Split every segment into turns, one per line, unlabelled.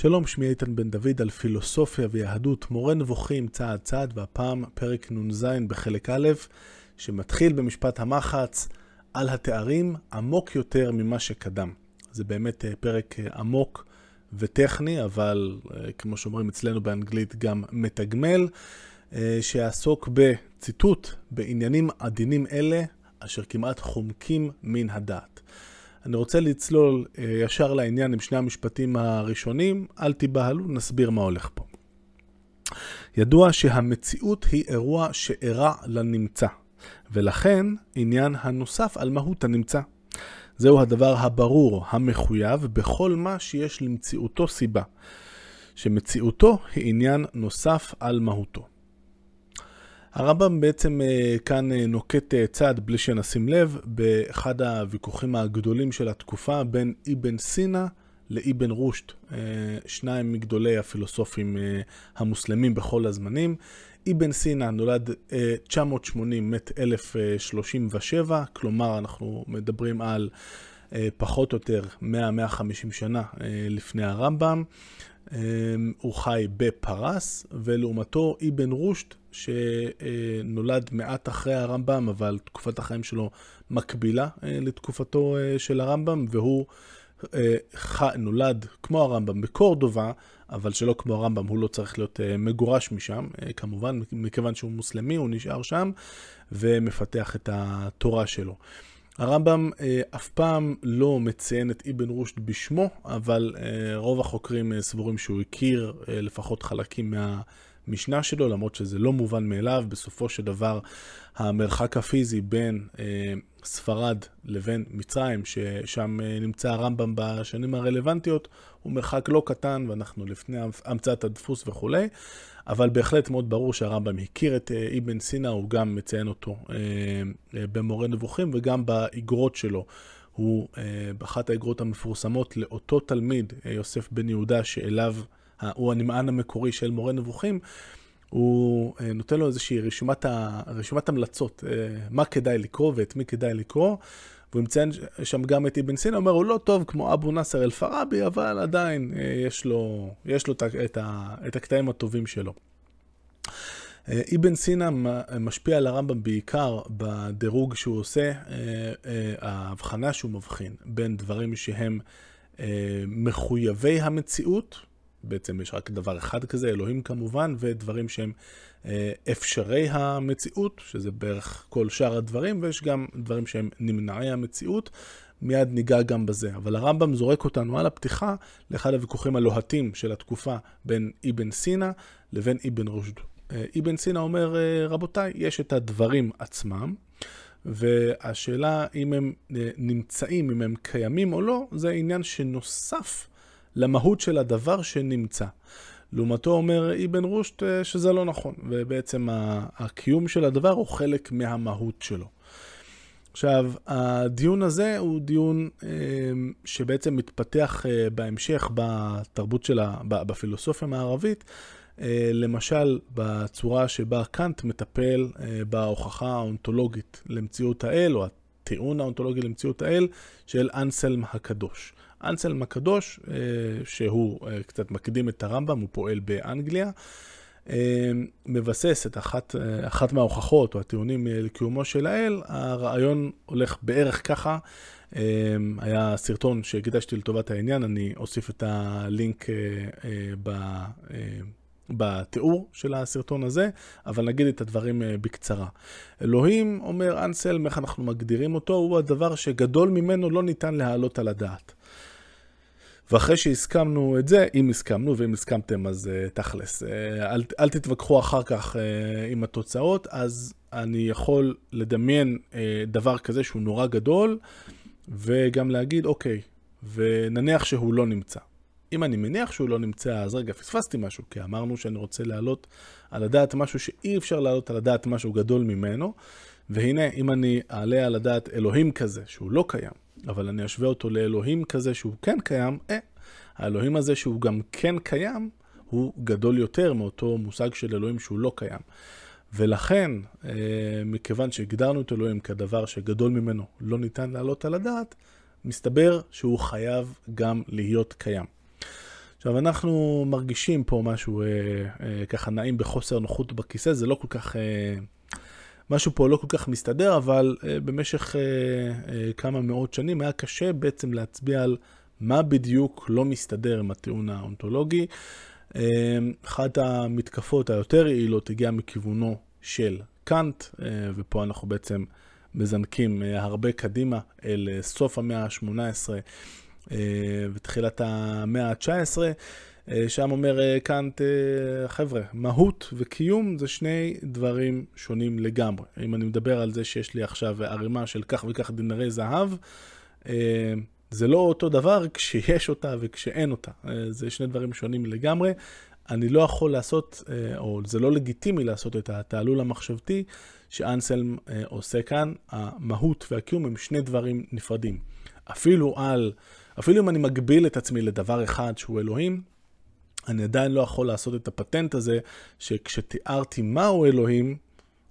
שלום, שמי איתן בן דוד על פילוסופיה ויהדות, מורה נבוכים צעד צעד, והפעם פרק נ"ז בחלק א', שמתחיל במשפט המחץ על התארים עמוק יותר ממה שקדם. זה באמת אה, פרק אה, עמוק וטכני, אבל אה, כמו שאומרים אצלנו באנגלית גם מתגמל, שיעסוק בציטוט בעניינים עדינים אלה, אשר כמעט חומקים מן הדעת. אני רוצה לצלול אה, ישר לעניין עם שני המשפטים הראשונים, אל תיבהלו, נסביר מה הולך פה. ידוע שהמציאות היא אירוע שאירע לנמצא, ולכן עניין הנוסף על מהות הנמצא. זהו הדבר הברור, המחויב, בכל מה שיש למציאותו סיבה, שמציאותו היא עניין נוסף על מהותו. הרמב"ם בעצם אה, כאן אה, נוקט אה, צעד, בלי שנשים לב, באחד הוויכוחים הגדולים של התקופה בין אבן סינא לאבן רושט, שניים מגדולי הפילוסופים המוסלמים בכל הזמנים. אבן סינא נולד 980, מת 1037, כלומר אנחנו מדברים על פחות או יותר 100-150 שנה לפני הרמב"ם. הוא חי בפרס, ולעומתו אבן רושט שנולד מעט אחרי הרמב"ם, אבל תקופת החיים שלו מקבילה אה, לתקופתו אה, של הרמב"ם, והוא אה, נולד כמו הרמב"ם בקורדובה, אבל שלא כמו הרמב"ם, הוא לא צריך להיות מגורש משם, כמובן, מכיוון שהוא מוסלמי, הוא נשאר שם ומפתח את התורה שלו. הרמב"ם אף פעם לא מציין את אבן רושד בשמו, אבל רוב החוקרים סבורים שהוא הכיר לפחות חלקים מה... המשנה שלו, למרות שזה לא מובן מאליו, בסופו של דבר המרחק הפיזי בין אה, ספרד לבין מצרים, ששם אה, נמצא הרמב"ם בשנים הרלוונטיות, הוא מרחק לא קטן, ואנחנו לפני המצאת הדפוס וכולי, אבל בהחלט מאוד ברור שהרמב"ם הכיר את אה, אבן סינא, הוא גם מציין אותו אה, אה, במורה נבוכים וגם באגרות שלו. הוא אה, באחת האגרות המפורסמות לאותו תלמיד, אה, יוסף בן יהודה, שאליו הוא הנמען המקורי של מורה נבוכים, הוא אה, נותן לו איזושהי רשימת, רשימת המלצות, אה, מה כדאי לקרוא ואת מי כדאי לקרוא. והוא מציין שם גם את אבן סינא, אומר, הוא לא טוב כמו אבו נאסר אל-פרבי, אבל עדיין אה, יש לו, יש לו את, את, את הקטעים הטובים שלו. אבן סינא משפיע על הרמב"ם בעיקר בדירוג שהוא עושה, ההבחנה שהוא מבחין בין דברים שהם מחויבי המציאות, בעצם יש רק דבר אחד כזה, אלוהים כמובן, ודברים שהם אה, אפשרי המציאות, שזה בערך כל שאר הדברים, ויש גם דברים שהם נמנעי המציאות. מיד ניגע גם בזה. אבל הרמב"ם זורק אותנו על הפתיחה לאחד הוויכוחים הלוהטים של התקופה בין אבן סינא לבין אבן רושד. אה, אבן סינא אומר, אה, רבותיי, יש את הדברים עצמם, והשאלה אם הם נמצאים, אם הם קיימים או לא, זה עניין שנוסף למהות של הדבר שנמצא. לעומתו אומר אבן רושט אה, שזה לא נכון, ובעצם הקיום של הדבר הוא חלק מהמהות שלו. עכשיו, הדיון הזה הוא דיון אה, שבעצם מתפתח אה, בהמשך בתרבות שלה, בפילוסופיה המערבית, למשל בצורה שבה קאנט מטפל בהוכחה האונתולוגית למציאות האל, או הטיעון האונתולוגי למציאות האל של אנסלם הקדוש. אנסלם הקדוש, אה, שהוא אה, קצת מקדים את הרמב"ם, הוא פועל באנגליה, אה, מבסס את אחת, אחת מההוכחות או הטיעונים לקיומו של האל, הרעיון הולך בערך ככה. היה סרטון שהקדשתי לטובת העניין, אני אוסיף את הלינק ב... בתיאור של הסרטון הזה, אבל נגיד את הדברים בקצרה. אלוהים, אומר אנסלם, איך אנחנו מגדירים אותו, הוא הדבר שגדול ממנו לא ניתן להעלות על הדעת. ואחרי שהסכמנו את זה, אם הסכמנו, ואם הסכמתם אז uh, תכלס, uh, אל, אל תתווכחו אחר כך uh, עם התוצאות, אז אני יכול לדמיין uh, דבר כזה שהוא נורא גדול, וגם להגיד, אוקיי, ונניח שהוא לא נמצא. אם אני מניח שהוא לא נמצא, אז רגע, פספסתי משהו, כי אמרנו שאני רוצה להעלות על הדעת משהו שאי אפשר להעלות על הדעת משהו גדול ממנו, והנה, אם אני אעלה על הדעת אלוהים כזה, שהוא לא קיים, אבל אני אשווה אותו לאלוהים כזה שהוא כן קיים, אה, האלוהים הזה שהוא גם כן קיים, הוא גדול יותר מאותו מושג של אלוהים שהוא לא קיים. ולכן, אה, מכיוון שהגדרנו את אלוהים כדבר שגדול ממנו לא ניתן להעלות על הדעת, מסתבר שהוא חייב גם להיות קיים. עכשיו, אנחנו מרגישים פה משהו אה, אה, ככה נעים בחוסר נוחות בכיסא, זה לא כל כך... אה, משהו פה לא כל כך מסתדר, אבל אה, במשך אה, אה, כמה מאות שנים היה קשה בעצם להצביע על מה בדיוק לא מסתדר עם הטיעון האונתולוגי. אחת המתקפות היותר יעילות הגיעה מכיוונו של קאנט, ופה אנחנו בעצם מזנקים הרבה קדימה אל סוף המאה ה-18 ותחילת המאה ה-19. שם אומר קאנט, חבר'ה, מהות וקיום זה שני דברים שונים לגמרי. אם אני מדבר על זה שיש לי עכשיו ערימה של כך וכך דינרי זהב, זה לא אותו דבר כשיש אותה וכשאין אותה. זה שני דברים שונים לגמרי. אני לא יכול לעשות, או זה לא לגיטימי לעשות את התעלול המחשבתי שאנסלם אה, עושה כאן, המהות והקיום הם שני דברים נפרדים. אפילו על, אפילו אם אני מגביל את עצמי לדבר אחד שהוא אלוהים, אני עדיין לא יכול לעשות את הפטנט הזה, שכשתיארתי מהו אלוהים,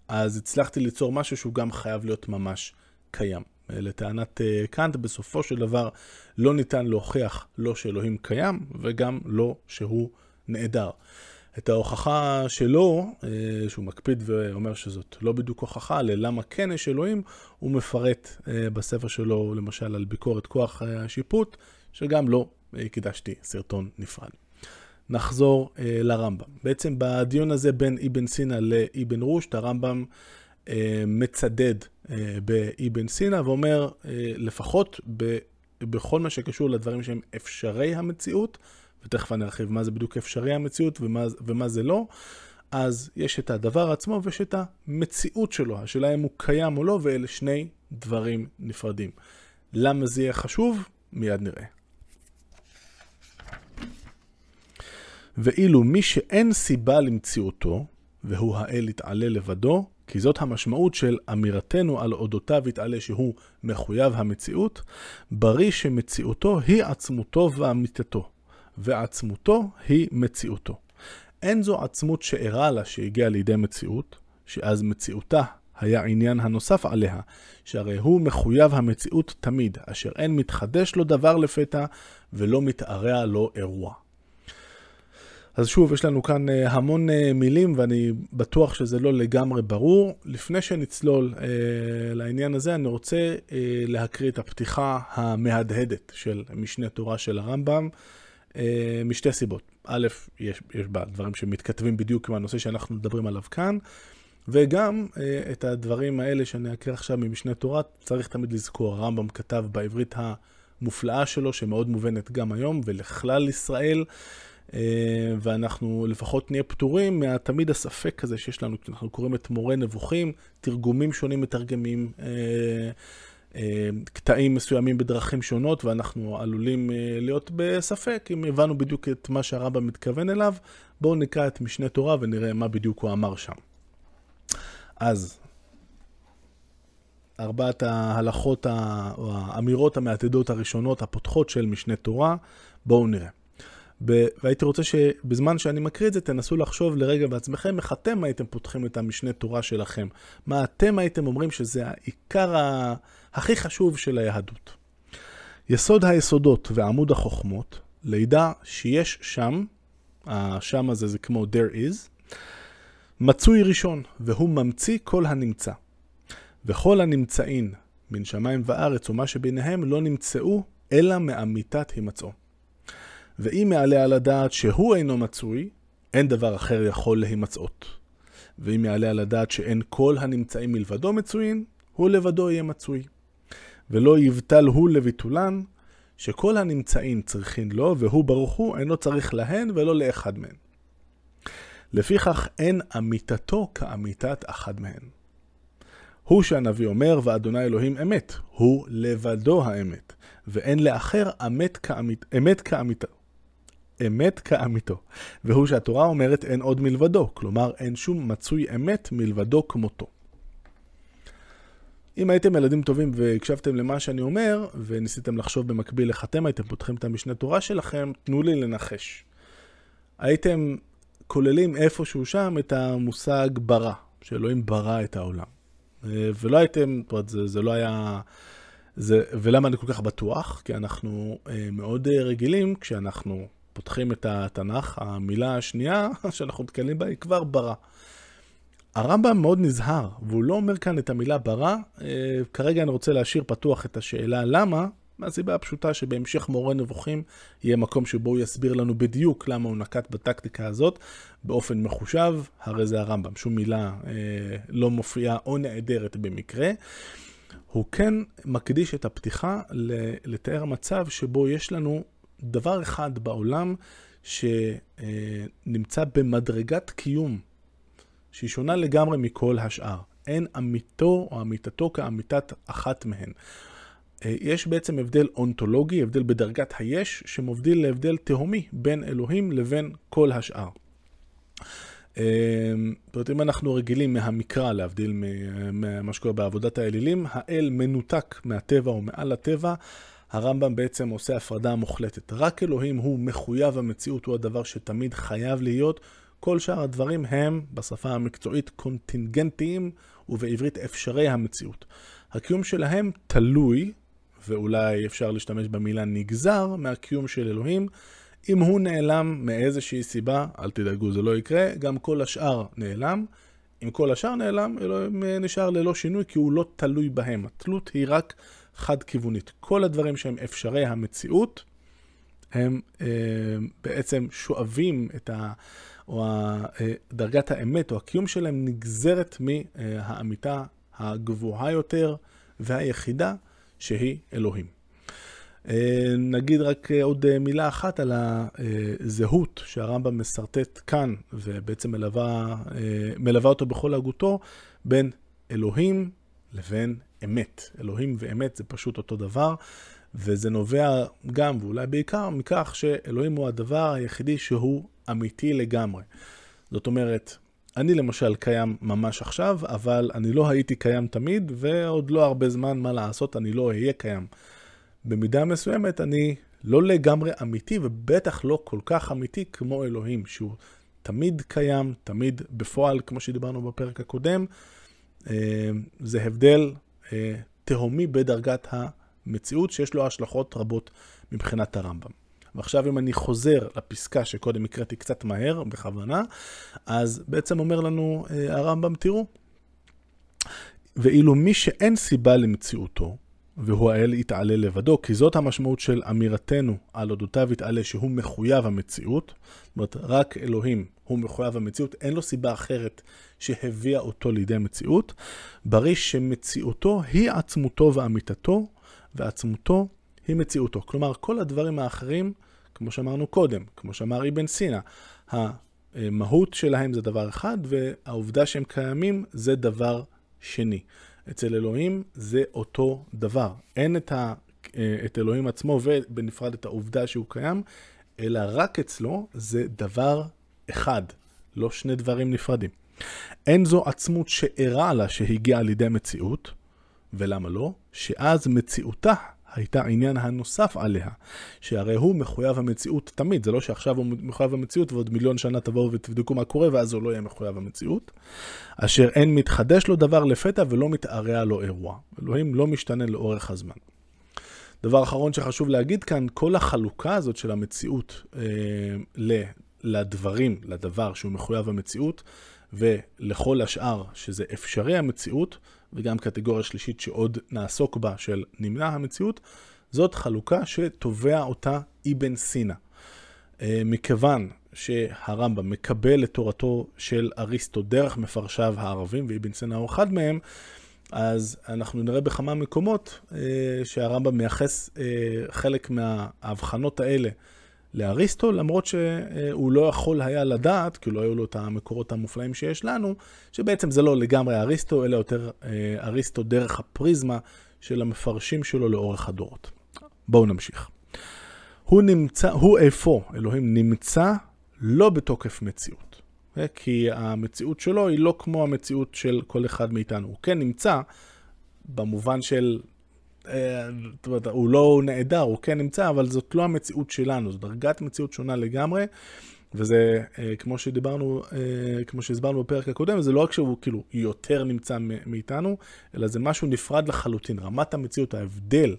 אז הצלחתי ליצור משהו שהוא גם חייב להיות ממש קיים. לטענת אה, קאנט, בסופו של דבר לא ניתן להוכיח לא שאלוהים קיים, וגם לא שהוא נעדר. את ההוכחה שלו, אה, שהוא מקפיד ואומר שזאת לא בדיוק הוכחה ללמה כן יש אלוהים, הוא מפרט אה, בספר שלו, למשל, על ביקורת כוח השיפוט, שגם לו לא הקדשתי סרטון נפרד. נחזור לרמב"ם. בעצם בדיון הזה בין אבן סינא לאבן רושט, הרמב"ם מצדד באבן סינא ואומר, לפחות בכל מה שקשור לדברים שהם אפשרי המציאות, ותכף אני ארחיב מה זה בדיוק אפשרי המציאות ומה, ומה זה לא, אז יש את הדבר עצמו ויש את המציאות שלו, השאלה אם הוא קיים או לא, ואלה שני דברים נפרדים. למה זה יהיה חשוב? מיד נראה. ואילו מי שאין סיבה למציאותו, והוא האל יתעלה לבדו, כי זאת המשמעות של אמירתנו על אודותיו יתעלה שהוא מחויב המציאות, בריא שמציאותו היא עצמותו ואמיתתו. ועצמותו היא מציאותו. אין זו עצמות שאירע לה שהגיעה לידי מציאות, שאז מציאותה היה עניין הנוסף עליה, שהרי הוא מחויב המציאות תמיד, אשר אין מתחדש לו דבר לפתע ולא מתארע לו אירוע. אז שוב, יש לנו כאן אה, המון אה, מילים ואני בטוח שזה לא לגמרי ברור. לפני שנצלול אה, לעניין הזה, אני רוצה אה, להקריא את הפתיחה המהדהדת של משנה תורה של הרמב"ם. אה, משתי סיבות. א', יש, יש בה דברים שמתכתבים בדיוק עם הנושא שאנחנו מדברים עליו כאן, וגם אה, את הדברים האלה שאני אקריא עכשיו ממשנה תורה, צריך תמיד לזכור. הרמב"ם כתב בעברית המופלאה שלו, שמאוד מובנת גם היום, ולכלל ישראל. אה, ואנחנו לפחות נהיה פטורים מהתמיד הספק הזה שיש לנו, אנחנו קוראים את מורה נבוכים, תרגומים שונים מתרגמים אה, קטעים מסוימים בדרכים שונות, ואנחנו עלולים אה, להיות בספק אם הבנו בדיוק את מה שהרמב"ם מתכוון אליו. בואו נקרא את משנה תורה ונראה מה בדיוק הוא אמר שם. אז, ארבעת ההלכות או האמירות המעתדות הראשונות הפותחות של משנה תורה, בואו נראה. ב- והייתי רוצה שבזמן שאני מקריא את זה, תנסו לחשוב לרגע בעצמכם איך אתם הייתם פותחים את המשנה תורה שלכם. מה אתם הייתם אומרים שזה העיקר ה... הכי חשוב של היהדות. יסוד היסודות ועמוד החוכמות, לידע שיש שם, השם הזה זה כמו there is, מצוי ראשון, והוא ממציא כל הנמצא. וכל הנמצאין מן שמיים וארץ ומה שביניהם לא נמצאו אלא מאמיתת הימצאו. ואם יעלה על הדעת שהוא אינו מצוי, אין דבר אחר יכול להימצאות. ואם יעלה על הדעת שאין כל הנמצאים מלבדו מצויים, הוא לבדו יהיה מצוי. ולא יבטל הוא לביטולן, שכל הנמצאים צריכין לו, והוא ברוך הוא אינו צריך להן ולא לאחד מהן. לפיכך אין אמיתתו כאמיתת אחד מהן. הוא שהנביא אומר, ואדוני אלוהים אמת, הוא לבדו האמת, ואין לאחר אמת, כאמית, אמת כאמיתו. אמת כאמיתו. והוא שהתורה אומרת אין עוד מלבדו, כלומר אין שום מצוי אמת מלבדו כמותו. אם הייתם ילדים טובים והקשבתם למה שאני אומר, וניסיתם לחשוב במקביל איך אתם הייתם פותחים את המשנה תורה שלכם, תנו לי לנחש. הייתם כוללים איפשהו שם את המושג ברא, שאלוהים ברא את העולם. ולא הייתם, זאת אומרת, זה, זה לא היה... זה, ולמה אני כל כך בטוח? כי אנחנו אה, מאוד רגילים, כשאנחנו פותחים את התנ"ך, המילה השנייה שאנחנו נתקלים בה היא כבר ברא. הרמב"ם מאוד נזהר, והוא לא אומר כאן את המילה ברא. אה, כרגע אני רוצה להשאיר פתוח את השאלה למה, מהסיבה הפשוטה שבהמשך מורה נבוכים יהיה מקום שבו הוא יסביר לנו בדיוק למה הוא נקט בטקטיקה הזאת באופן מחושב, הרי זה הרמב"ם, שום מילה אה, לא מופיעה או נעדרת במקרה. הוא כן מקדיש את הפתיחה לתאר מצב שבו יש לנו דבר אחד בעולם שנמצא במדרגת קיום שהיא שונה לגמרי מכל השאר. אין אמיתו או אמיתתו כאמיתת אחת מהן. אה, יש בעצם הבדל אונתולוגי, הבדל בדרגת היש, שמבדיל להבדל תהומי בין אלוהים לבין כל השאר. אה, זאת אומרת, אם אנחנו רגילים מהמקרא, להבדיל ממה שקורה בעבודת האלילים, האל מנותק מהטבע או מעל הטבע, הרמב"ם בעצם עושה הפרדה מוחלטת. רק אלוהים הוא מחויב המציאות, הוא הדבר שתמיד חייב להיות. כל שאר הדברים הם, בשפה המקצועית, קונטינגנטיים, ובעברית אפשרי המציאות. הקיום שלהם תלוי ואולי אפשר להשתמש במילה נגזר מהקיום של אלוהים. אם הוא נעלם מאיזושהי סיבה, אל תדאגו, זה לא יקרה, גם כל השאר נעלם. אם כל השאר נעלם, אלוהים נשאר ללא שינוי, כי הוא לא תלוי בהם. התלות היא רק חד-כיוונית. כל הדברים שהם אפשרי המציאות, הם אה, בעצם שואבים את ה... או ה, אה, דרגת האמת, או הקיום שלהם נגזרת מהאמיתה הגבוהה יותר והיחידה שהיא אלוהים. אה, נגיד רק אה, עוד אה, מילה אחת על הזהות שהרמב"ם מסרטט כאן, ובעצם מלווה, מלווה אותו בכל הגותו, בין אלוהים לבין אמת. אלוהים ואמת זה פשוט אותו דבר, וזה נובע גם, ואולי בעיקר, מכך שאלוהים הוא הדבר היחידי שהוא אמיתי לגמרי. זאת אומרת, אני למשל קיים ממש עכשיו, אבל אני לא הייתי קיים תמיד, ועוד לא הרבה זמן מה לעשות, אני לא אהיה קיים. במידה מסוימת אני לא לגמרי אמיתי, ובטח לא כל כך אמיתי כמו אלוהים, שהוא תמיד קיים, תמיד בפועל, כמו שדיברנו בפרק הקודם. אה, זה הבדל תהומי בדרגת המציאות, שיש לו השלכות רבות מבחינת הרמב"ם. ועכשיו אם אני חוזר לפסקה שקודם הקראתי קצת מהר, בכוונה, אז בעצם אומר לנו אה, הרמב"ם, תראו, ואילו מי שאין סיבה למציאותו, והוא האל יתעלה לבדו, כי זאת המשמעות של אמירתנו על אודותיו יתעלה שהוא מחויב המציאות. זאת אומרת, רק אלוהים הוא מחויב המציאות, אין לו סיבה אחרת שהביאה אותו לידי מציאות. ברי שמציאותו היא עצמותו ואמיתתו, ועצמותו היא מציאותו. כלומר, כל הדברים האחרים, כמו שאמרנו קודם, כמו שאמר אבן סינא, המהות שלהם זה דבר אחד, והעובדה שהם קיימים זה דבר שני. אצל אלוהים זה אותו דבר. אין את, ה, את אלוהים עצמו ובנפרד את העובדה שהוא קיים, אלא רק אצלו זה דבר אחד, לא שני דברים נפרדים. אין זו עצמות שאירע לה שהגיעה לידי מציאות, ולמה לא? שאז מציאותה הייתה העניין הנוסף עליה, שהרי הוא מחויב המציאות תמיד, זה לא שעכשיו הוא מחויב המציאות ועוד מיליון שנה תבואו ותבדקו מה קורה ואז הוא לא יהיה מחויב המציאות, אשר אין מתחדש לו דבר לפתע ולא מתארע לו אירוע. אלוהים לא משתנה לאורך הזמן. דבר אחרון שחשוב להגיד כאן, כל החלוקה הזאת של המציאות אה, לדברים, לדבר שהוא מחויב המציאות, ולכל השאר שזה אפשרי המציאות, וגם קטגוריה שלישית שעוד נעסוק בה של נמנע המציאות, זאת חלוקה שתובע אותה אבן סינא. אה, מכיוון שהרמב"ם מקבל את תורתו של אריסטו דרך מפרשיו הערבים, ואבן סינא הוא אחד מהם, אז אנחנו נראה בכמה מקומות אה, שהרמב"ם מייחס אה, חלק מההבחנות האלה לאריסטו, למרות שהוא לא יכול היה לדעת, כי לא היו לו את המקורות המופלאים שיש לנו, שבעצם זה לא לגמרי אריסטו, אלא יותר אה, אריסטו דרך הפריזמה של המפרשים שלו לאורך הדורות. בואו נמשיך. הוא נמצא, הוא איפה, אלוהים נמצא לא בתוקף מציאות. אה, כי המציאות שלו היא לא כמו המציאות של כל אחד מאיתנו. הוא כן נמצא במובן של הוא לא נעדר, הוא כן נמצא, אבל זאת לא המציאות שלנו, זו דרגת מציאות שונה לגמרי. וזה, אה, כמו שדיברנו, אה, כמו שהסברנו בפרק הקודם, זה לא רק שהוא כאילו יותר נמצא מאיתנו, אלא זה משהו נפרד לחלוטין. רמת המציאות, ההבדל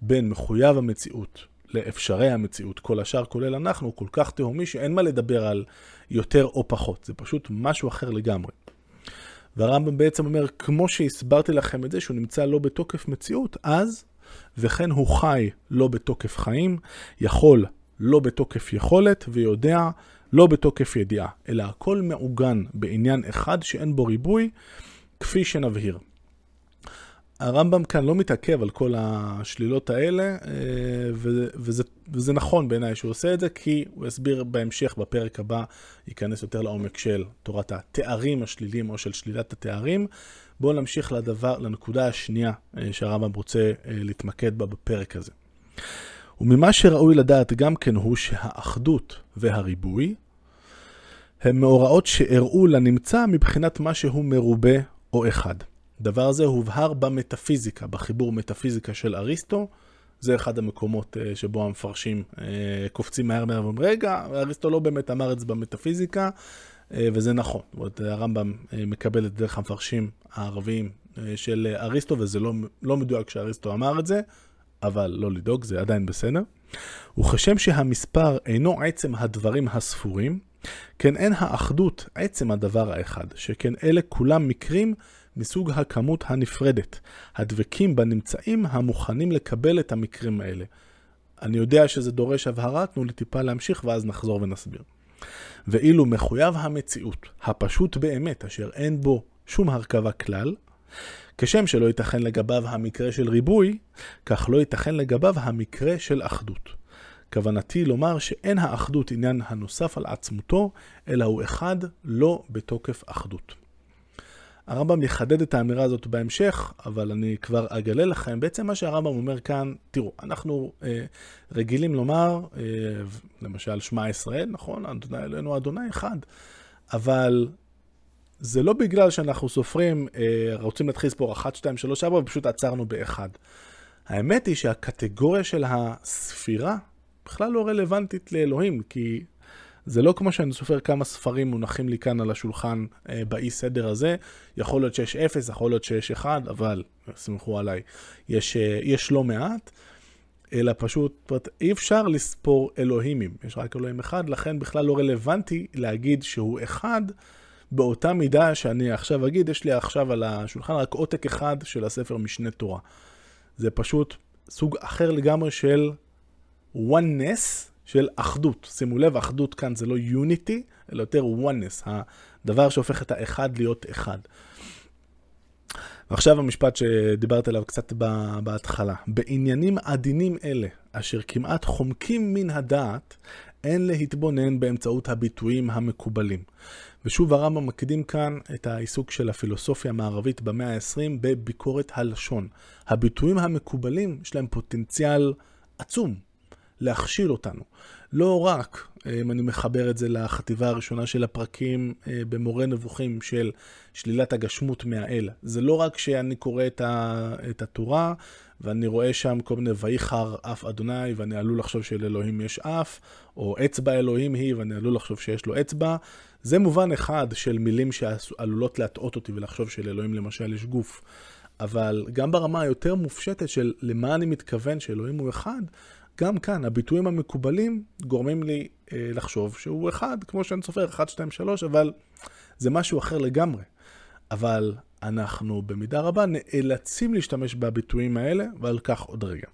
בין מחויב המציאות לאפשרי המציאות, כל השאר כולל אנחנו, הוא כל כך תהומי שאין מה לדבר על יותר או פחות, זה פשוט משהו אחר לגמרי. והרמב"ם בעצם אומר, כמו שהסברתי לכם את זה, שהוא נמצא לא בתוקף מציאות, אז, וכן הוא חי לא בתוקף חיים, יכול לא בתוקף יכולת, ויודע לא בתוקף ידיעה, אלא הכל מעוגן בעניין אחד שאין בו ריבוי, כפי שנבהיר. הרמב"ם כאן לא מתעכב על כל השלילות האלה, אה, וזה, וזה נכון בעיניי שהוא עושה את זה, כי הוא יסביר בהמשך, בפרק הבא, ייכנס יותר לעומק של תורת התארים השליליים או של שלילת התארים. בואו נמשיך לדבר, לנקודה השנייה אה, שהרמב"ם רוצה אה, להתמקד בה בפרק הזה. וממה שראוי לדעת גם כן הוא שהאחדות והריבוי הם מאורעות שאירעו לנמצא מבחינת מה שהוא מרובה או אחד. דבר זה הובהר במטאפיזיקה, בחיבור מטאפיזיקה של אריסטו. זה אחד המקומות uh, שבו המפרשים uh, קופצים מהר מהר ואומרים, רגע, אריסטו לא באמת אמר את זה במטאפיזיקה, uh, וזה נכון. זאת אומרת, הרמב"ם מקבל את דרך המפרשים הערביים של אריסטו, וזה לא, לא מדויק שאריסטו אמר את זה, אבל לא לדאוג, זה עדיין בסדר. וכשם שהמספר אינו עצם הדברים הספורים, כן אין האחדות עצם הדבר האחד, שכן אלה כולם מקרים מסוג הכמות הנפרדת, הדבקים בנמצאים המוכנים לקבל את המקרים האלה. אני יודע שזה דורש הבהרה, תנו לי טיפה להמשיך ואז נחזור ונסביר. ואילו מחויב המציאות, הפשוט באמת, אשר אין בו שום הרכבה כלל, כשם שלא ייתכן לגביו המקרה של ריבוי, כך לא ייתכן לגביו המקרה של אחדות. כוונתי לומר שאין האחדות עניין הנוסף על עצמותו, אלא הוא אחד לא בתוקף אחדות. הרמב"ם יחדד את האמירה הזאת בהמשך, אבל אני כבר אגלה לכם. בעצם מה שהרמב"ם אומר כאן, תראו, אנחנו אה, רגילים לומר, אה, למשל, שמע ישראל, נכון? אדוני אלוהינו אדוני אחד, אבל זה לא בגלל שאנחנו סופרים, אה, רוצים להתחיל לספור 1, 2, 3, 4, ופשוט עצרנו באחד. האמת היא שהקטגוריה של הספירה בכלל לא רלוונטית לאלוהים, כי זה לא כמו שאני סופר כמה ספרים מונחים לי כאן על השולחן אה, באי סדר הזה. יכול להיות שיש 0, יכול להיות שיש 1, אבל סמכו עליי, יש, אה, יש לא מעט. אלא פשוט, אי אפשר לספור אלוהימים, יש רק אלוהים אחד, לכן בכלל לא רלוונטי להגיד שהוא אחד באותה מידה שאני עכשיו אגיד, יש לי עכשיו על השולחן רק עותק אחד של הספר משנה תורה. זה פשוט סוג אחר לגמרי של oneness, של אחדות. שימו לב, אחדות כאן זה לא unity, אלא יותר oneness, הדבר שהופך את האחד להיות אחד. ועכשיו המשפט שדיברת עליו קצת בהתחלה. בעניינים עדינים אלה, אשר כמעט חומקים מן הדעת, אין להתבונן באמצעות הביטויים המקובלים. ושוב הרמב"ם מקדים כאן את העיסוק של הפילוסופיה המערבית במאה ה-20 בביקורת הלשון. הביטויים המקובלים יש להם פוטנציאל עצום להכשיל אותנו. לא רק אם אני מחבר את זה לחטיבה הראשונה של הפרקים אה, במורה נבוכים של שלילת הגשמות מהאל. זה לא רק שאני קורא את, ה, את התורה ואני רואה שם כל מיני ויחר אף אדוני ואני עלול לחשוב שלאלוהים יש אף, או אצבע אלוהים היא ואני עלול לחשוב שיש לו אצבע. זה מובן אחד של מילים שעלולות להטעות אותי ולחשוב שלאלוהים למשל יש גוף. אבל גם ברמה היותר מופשטת של למה אני מתכוון שאלוהים הוא אחד, גם כאן הביטויים המקובלים גורמים לי אה, לחשוב שהוא אחד, כמו שאני סופר 1, 2, 3, אבל זה משהו אחר לגמרי. אבל אנחנו במידה רבה נאלצים להשתמש בביטויים האלה, ועל כך עוד רגע.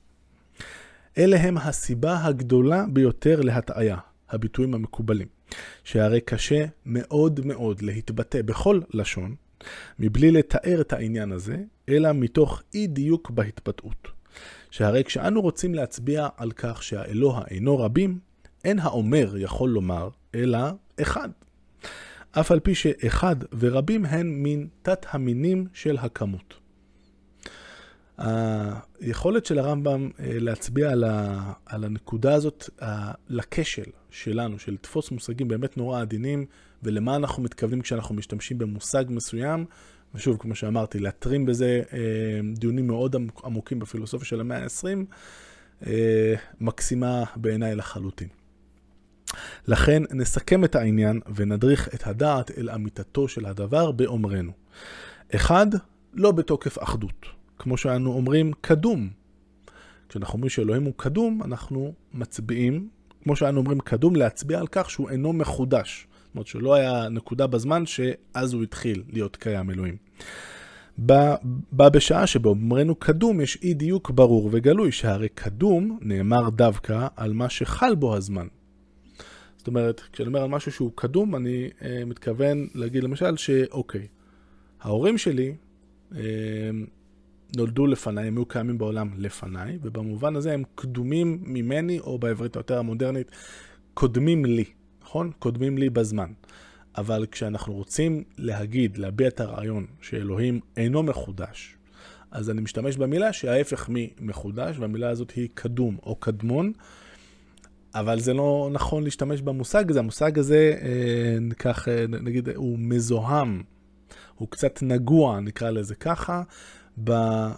אלה הם הסיבה הגדולה ביותר להטעיה, הביטויים המקובלים. שהרי קשה מאוד מאוד להתבטא בכל לשון, מבלי לתאר את העניין הזה, אלא מתוך אי דיוק בהתבטאות. שהרי כשאנו רוצים להצביע על כך שהאלוה אינו רבים, אין האומר יכול לומר, אלא אחד. אף על פי שאחד ורבים הן מין תת המינים של הכמות. היכולת של הרמב"ם אה, להצביע על, ה, על הנקודה הזאת, לכשל שלנו, של לתפוס מושגים באמת נורא עדינים, ולמה אנחנו מתכוונים כשאנחנו משתמשים במושג מסוים, ושוב, כמו שאמרתי, להתרים בזה אה, דיונים מאוד עמוקים בפילוסופיה של המאה ה-20, אה, מקסימה בעיניי לחלוטין. לכן נסכם את העניין ונדריך את הדעת אל אמיתתו של הדבר באומרנו. אחד, לא בתוקף אחדות. כמו שאנו אומרים, קדום. כשאנחנו אומרים שאלוהים הוא קדום, אנחנו מצביעים, כמו שאנו אומרים קדום, להצביע על כך שהוא אינו מחודש. זאת אומרת שלא היה נקודה בזמן שאז הוא התחיל להיות קיים אלוהים. בה בשעה שבאומרנו קדום יש אי דיוק ברור וגלוי, שהרי קדום נאמר דווקא על מה שחל בו הזמן. זאת אומרת, כשאני אומר על משהו שהוא קדום, אני אה, מתכוון להגיד למשל שאוקיי, ההורים שלי אה, נולדו לפניי, הם היו קיימים בעולם לפניי, ובמובן הזה הם קדומים ממני, או בעברית היותר המודרנית, קודמים לי, נכון? קודמים לי בזמן. אבל כשאנחנו רוצים להגיד, להביע את הרעיון שאלוהים אינו מחודש, אז אני משתמש במילה שההפך ממחודש, והמילה הזאת היא קדום או קדמון, אבל זה לא נכון להשתמש במושג הזה. המושג הזה, אה, ניקח, אה, נגיד, הוא מזוהם, הוא קצת נגוע, נקרא לזה ככה, אה,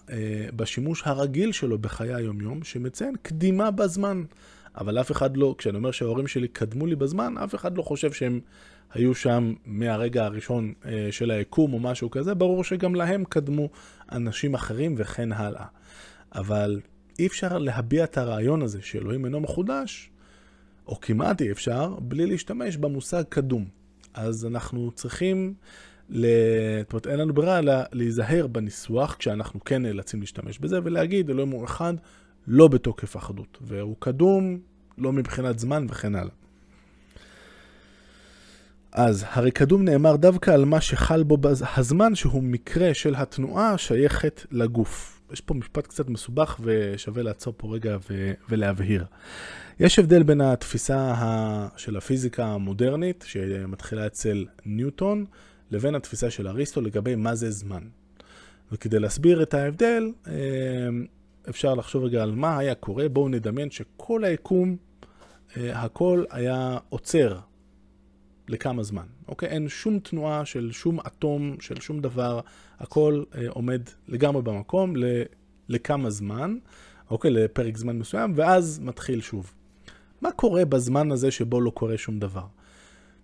בשימוש הרגיל שלו בחיי היומיום, שמציין קדימה בזמן. אבל אף אחד לא, כשאני אומר שההורים שלי קדמו לי בזמן, אף אחד לא חושב שהם היו שם מהרגע הראשון אה, של היקום או משהו כזה, ברור שגם להם קדמו אנשים אחרים וכן הלאה. אבל אי אפשר להביע את הרעיון הזה שאלוהים אינו מחודש, או כמעט אי אפשר, בלי להשתמש במושג קדום. אז אנחנו צריכים. זאת אומרת, אין לנו ברירה אלא להיזהר בניסוח, כשאנחנו כן נאלצים להשתמש בזה, ולהגיד אלוהים הוא אחד, לא בתוקף אחדות, והוא קדום לא מבחינת זמן וכן הלאה. אז הרי קדום נאמר דווקא על מה שחל בו הזמן, שהוא מקרה של התנועה השייכת לגוף. יש פה משפט קצת מסובך ושווה לעצור פה רגע ו- ולהבהיר. יש הבדל בין התפיסה של הפיזיקה המודרנית, שמתחילה אצל ניוטון, לבין התפיסה של אריסטו לגבי מה זה זמן. וכדי להסביר את ההבדל, אה, אפשר לחשוב רגע על מה היה קורה. בואו נדמיין שכל היקום, אה, הכל היה עוצר לכמה זמן. אוקיי? אין שום תנועה של שום אטום, של שום דבר, הכל אה, עומד לגמרי במקום ל, לכמה זמן, אוקיי? לפרק זמן מסוים, ואז מתחיל שוב. מה קורה בזמן הזה שבו לא קורה שום דבר?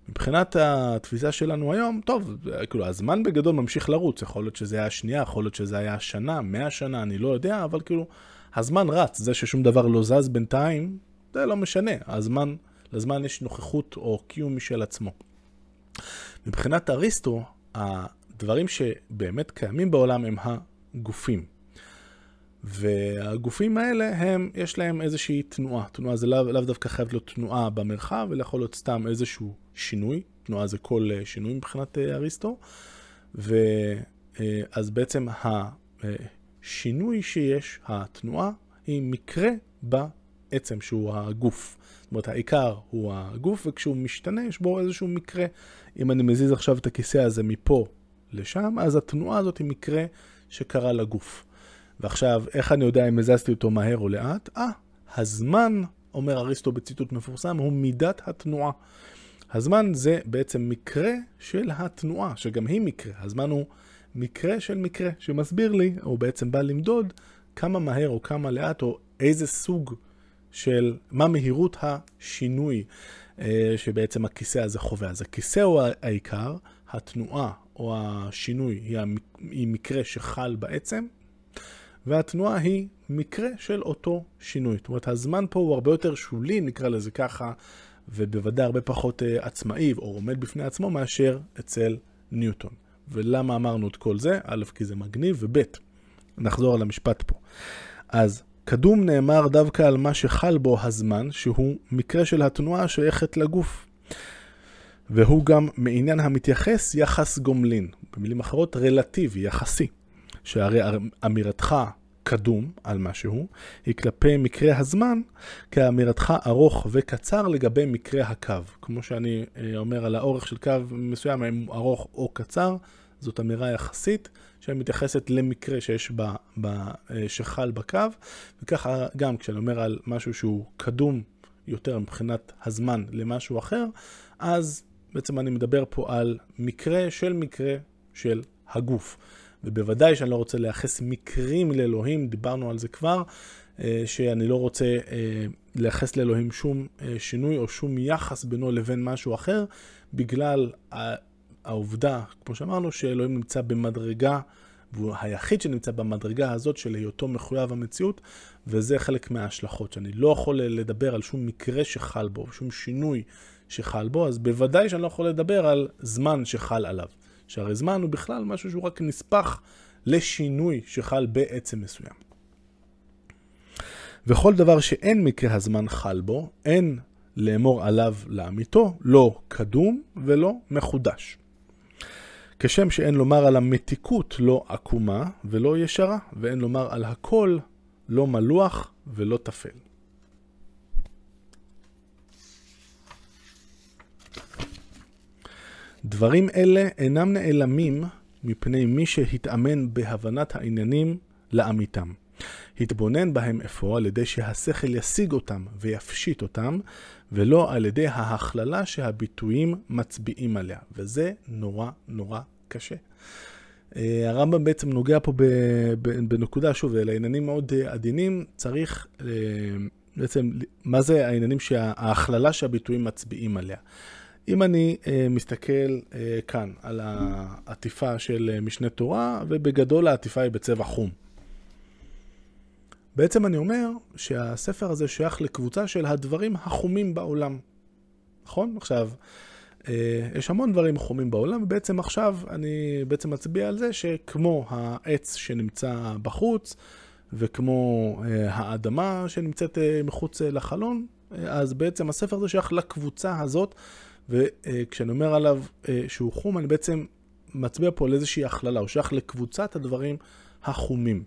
מבחינת התפיסה שלנו היום, טוב, כאילו, הזמן בגדול ממשיך לרוץ, יכול להיות שזה היה שנייה, יכול להיות שזה היה שנה, מאה שנה, אני לא יודע, אבל כאילו, הזמן רץ, זה ששום דבר לא זז בינתיים, זה לא משנה, הזמן לזמן יש נוכחות או קיום משל עצמו. מבחינת אריסטו, הדברים שבאמת קיימים בעולם הם הגופים. והגופים האלה, הם, יש להם איזושהי תנועה. תנועה זה לאו, לאו דווקא חייב להיות תנועה במרחב, אלא יכול להיות סתם איזשהו שינוי. תנועה זה כל אה, שינוי מבחינת אה, אריסטו. ואז אה, בעצם השינוי שיש, התנועה, היא מקרה בעצם שהוא הגוף. זאת אומרת, העיקר הוא הגוף, וכשהוא משתנה, יש בו איזשהו מקרה. אם אני מזיז עכשיו את הכיסא הזה מפה לשם, אז התנועה הזאת היא מקרה שקרה לגוף. ועכשיו, איך אני יודע אם הזזתי אותו מהר או לאט? אה, הזמן, אומר אריסטו בציטוט מפורסם, הוא מידת התנועה. הזמן זה בעצם מקרה של התנועה, שגם היא מקרה. הזמן הוא מקרה של מקרה, שמסביר לי, או בעצם בא למדוד, כמה מהר או כמה לאט, או איזה סוג של מה מהירות השינוי אה, שבעצם הכיסא הזה חווה. אז הכיסא הוא העיקר, התנועה או השינוי היא, מקרה שחל בעצם, והתנועה היא מקרה של אותו שינוי. זאת אומרת, הזמן פה הוא הרבה יותר שולי, נקרא לזה ככה, ובוודאי הרבה פחות uh, עצמאי או עומד בפני עצמו מאשר אצל ניוטון. ולמה אמרנו את כל זה? א', כי זה מגניב, וב', נחזור על המשפט פה. אז קדום נאמר דווקא על מה שחל בו הזמן, שהוא מקרה של התנועה השייכת לגוף. והוא גם מעניין המתייחס יחס גומלין. במילים אחרות, רלטיבי, יחסי. שהרי אמירתך קדום על משהו, היא כלפי מקרה הזמן, כאמירתך ארוך וקצר לגבי מקרה הקו. כמו שאני אה, אומר על האורך של קו מסוים, האם הוא ארוך או קצר, זאת אמירה יחסית שמתייחסת למקרה שיש ב, ב, אה, שחל בקו, וככה גם כשאני אומר על משהו שהוא קדום יותר מבחינת הזמן למשהו אחר, אז בעצם אני מדבר פה על מקרה של מקרה של הגוף. ובוודאי שאני לא רוצה לייחס מקרים לאלוהים, דיברנו על זה כבר, אה, שאני לא רוצה אה, לייחס לאלוהים שום שינוי או שום יחס בינו לבין משהו אחר, בגלל העובדה, כמו שאמרנו, שאלוהים נמצא במדרגה והוא היחיד שנמצא במדרגה הזאת של היותו מחויב המציאות, וזה חלק מההשלכות, שאני לא יכול לדבר על שום מקרה שחל בו, שום שינוי שחל בו, אז בוודאי שאני לא יכול לדבר על זמן שחל עליו. שהרי זמן הוא בכלל משהו שהוא רק נספח לשינוי שחל בעצם מסוים. וכל דבר שאין מקרה הזמן חל בו, אין לאמור עליו לאמיתו, לא קדום ולא מחודש. כשם שאין לומר על המתיקות לא עקומה ולא ישרה, ואין לומר על הכל לא מלוח ולא טפל. דברים אלה אינם נעלמים מפני מי שהתאמן בהבנת העניינים לאמיתם. התבונן בהם אפוא על ידי שהשכל ישיג אותם ויפשיט אותם, ולא על ידי ההכללה שהביטויים מצביעים עליה. וזה נורא נורא קשה. אה, הרמב"ם בעצם נוגע פה בנקודה, שוב, אלה עניינים מאוד אה, עדינים, צריך אה, בעצם, מה זה העניינים שההכללה שהביטויים מצביעים עליה. אם אני מסתכל כאן על העטיפה של משנה תורה, ובגדול העטיפה היא בצבע חום. בעצם אני אומר שהספר הזה שייך לקבוצה של הדברים החומים בעולם. נכון? עכשיו, אה, יש המון דברים חומים בעולם, ובעצם עכשיו אני בעצם מצביע על זה שכמו העץ שנמצא בחוץ, וכמו אה, האדמה שנמצאת אה, מחוץ לחלון, אז בעצם הספר הזה שייך לקבוצה הזאת, וכשאני אומר עליו שהוא חום, אני בעצם מצביע פה על איזושהי הכללה, הוא שייך לקבוצת הדברים החומים.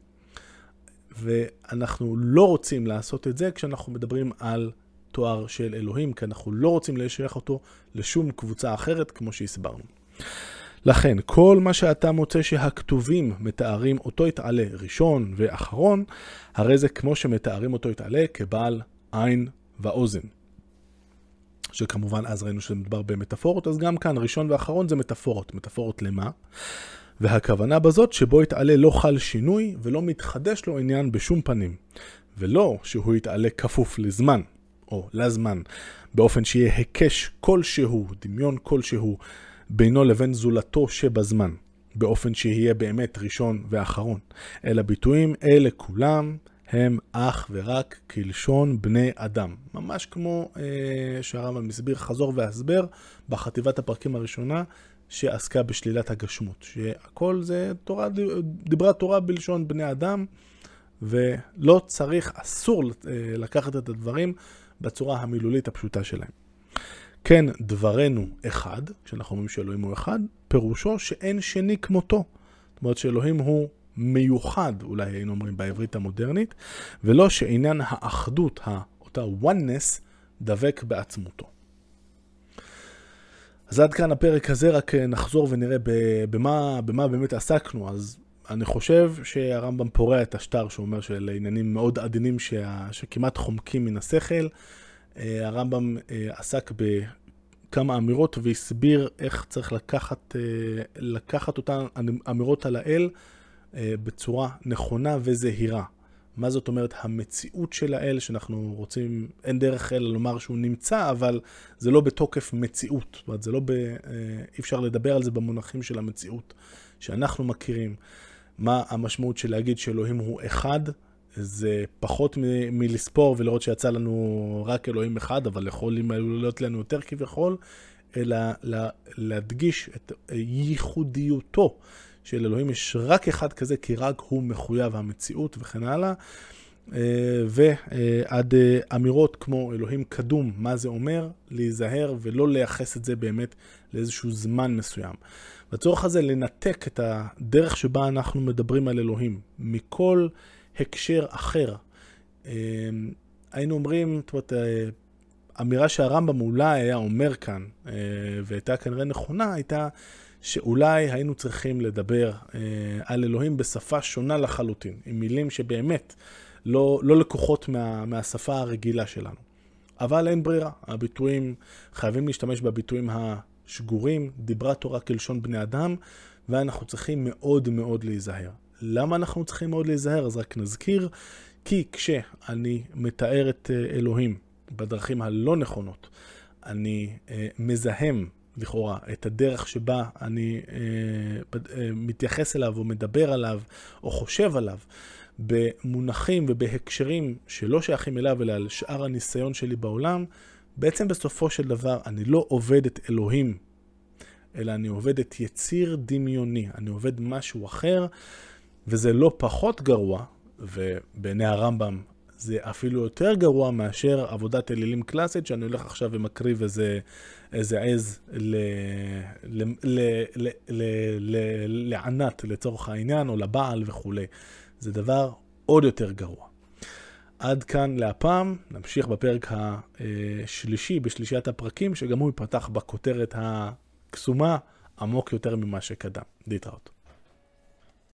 ואנחנו לא רוצים לעשות את זה כשאנחנו מדברים על תואר של אלוהים, כי אנחנו לא רוצים לשייך אותו לשום קבוצה אחרת, כמו שהסברנו. לכן, כל מה שאתה מוצא שהכתובים מתארים אותו יתעלה ראשון ואחרון, הרי זה כמו שמתארים אותו יתעלה כבעל עין ואוזן. שכמובן אז ראינו שמדובר במטאפורות, אז גם כאן ראשון ואחרון זה מטאפורות. מטאפורות למה? והכוונה בזאת שבו יתעלה לא חל שינוי ולא מתחדש לו עניין בשום פנים. ולא שהוא יתעלה כפוף לזמן, או לזמן, באופן שיהיה היקש כלשהו, דמיון כלשהו, בינו לבין זולתו שבזמן, באופן שיהיה באמת ראשון ואחרון. אלא ביטויים אלה כולם הם אך ורק כלשון בני אדם. ממש כמו אה, שהרמב"ם מסביר חזור והסבר בחטיבת הפרקים הראשונה, שעסקה בשלילת הגשמות. שהכל זה תורה, דיברה תורה בלשון בני אדם, ולא צריך, אסור אה, לקחת את הדברים בצורה המילולית הפשוטה שלהם. כן, דברנו אחד, כשאנחנו אומרים שאלוהים הוא אחד, פירושו שאין שני כמותו. זאת אומרת שאלוהים הוא מיוחד, אולי היינו אומרים בעברית המודרנית, ולא שעניין האחדות, אותה oneness, דבק בעצמותו. אז עד כאן הפרק הזה, רק נחזור ונראה במה, במה באמת עסקנו. אז אני חושב שהרמב"ם פורע את השטר שאומר של עניינים מאוד עדינים שה, שכמעט חומקים מן השכל. אה, הרמב"ם אה, עסק בכמה אמירות והסביר איך צריך לקחת, אה, לקחת אותן אמירות על האל בצורה נכונה וזהירה. מה זאת אומרת המציאות של האל, שאנחנו רוצים, אין דרך אלא לומר שהוא נמצא, אבל זה לא בתוקף מציאות. זאת אומרת, זה לא ב... אי אפשר לדבר על זה במונחים של המציאות שאנחנו מכירים. מה המשמעות של להגיד שאלוהים הוא אחד, זה פחות מ- מלספור ולראות שיצא לנו רק אלוהים אחד, אבל יכולים להיות לנו יותר כביכול, אלא לה, להדגיש את ייחודיותו של אלוהים. יש רק אחד כזה, כי רק הוא מחויב המציאות וכן הלאה. אה, ועד אה, אמירות כמו אלוהים קדום, מה זה אומר? להיזהר ולא לייחס את זה באמת לאיזשהו זמן מסוים. והצורך הזה לנתק את הדרך שבה אנחנו מדברים על אלוהים מכל הקשר אחר. אה, היינו אומרים, זאת אומרת, אמירה שהרמב"ם אולי היה אומר כאן, והייתה כנראה נכונה, הייתה שאולי היינו צריכים לדבר על אלוהים בשפה שונה לחלוטין, עם מילים שבאמת לא, לא לקוחות מה, מהשפה הרגילה שלנו. אבל אין ברירה, הביטויים, חייבים להשתמש בביטויים השגורים, דיברה תורה כלשון בני אדם, ואנחנו צריכים מאוד מאוד להיזהר. למה אנחנו צריכים מאוד להיזהר? אז רק נזכיר, כי כשאני מתאר את אה, אלוהים בדרכים הלא נכונות, אני אה, מזהם לכאורה, את הדרך שבה אני אה, אה, מתייחס אליו או מדבר עליו או חושב עליו במונחים ובהקשרים שלא שייכים אליו אלא על שאר הניסיון שלי בעולם, בעצם בסופו של דבר אני לא עובד את אלוהים, אלא אני עובד את יציר דמיוני, אני עובד משהו אחר, וזה לא פחות גרוע, ובעיני הרמב"ם זה אפילו יותר גרוע מאשר עבודת אלילים קלאסית, שאני הולך עכשיו ומקריב איזה, איזה עז לענת לצורך העניין, או לבעל וכולי. זה דבר עוד יותר גרוע. עד כאן להפעם, נמשיך בפרק השלישי בשלישיית הפרקים, שגם הוא ייפתח בכותרת הקסומה עמוק יותר ממה שקדם. להתראות.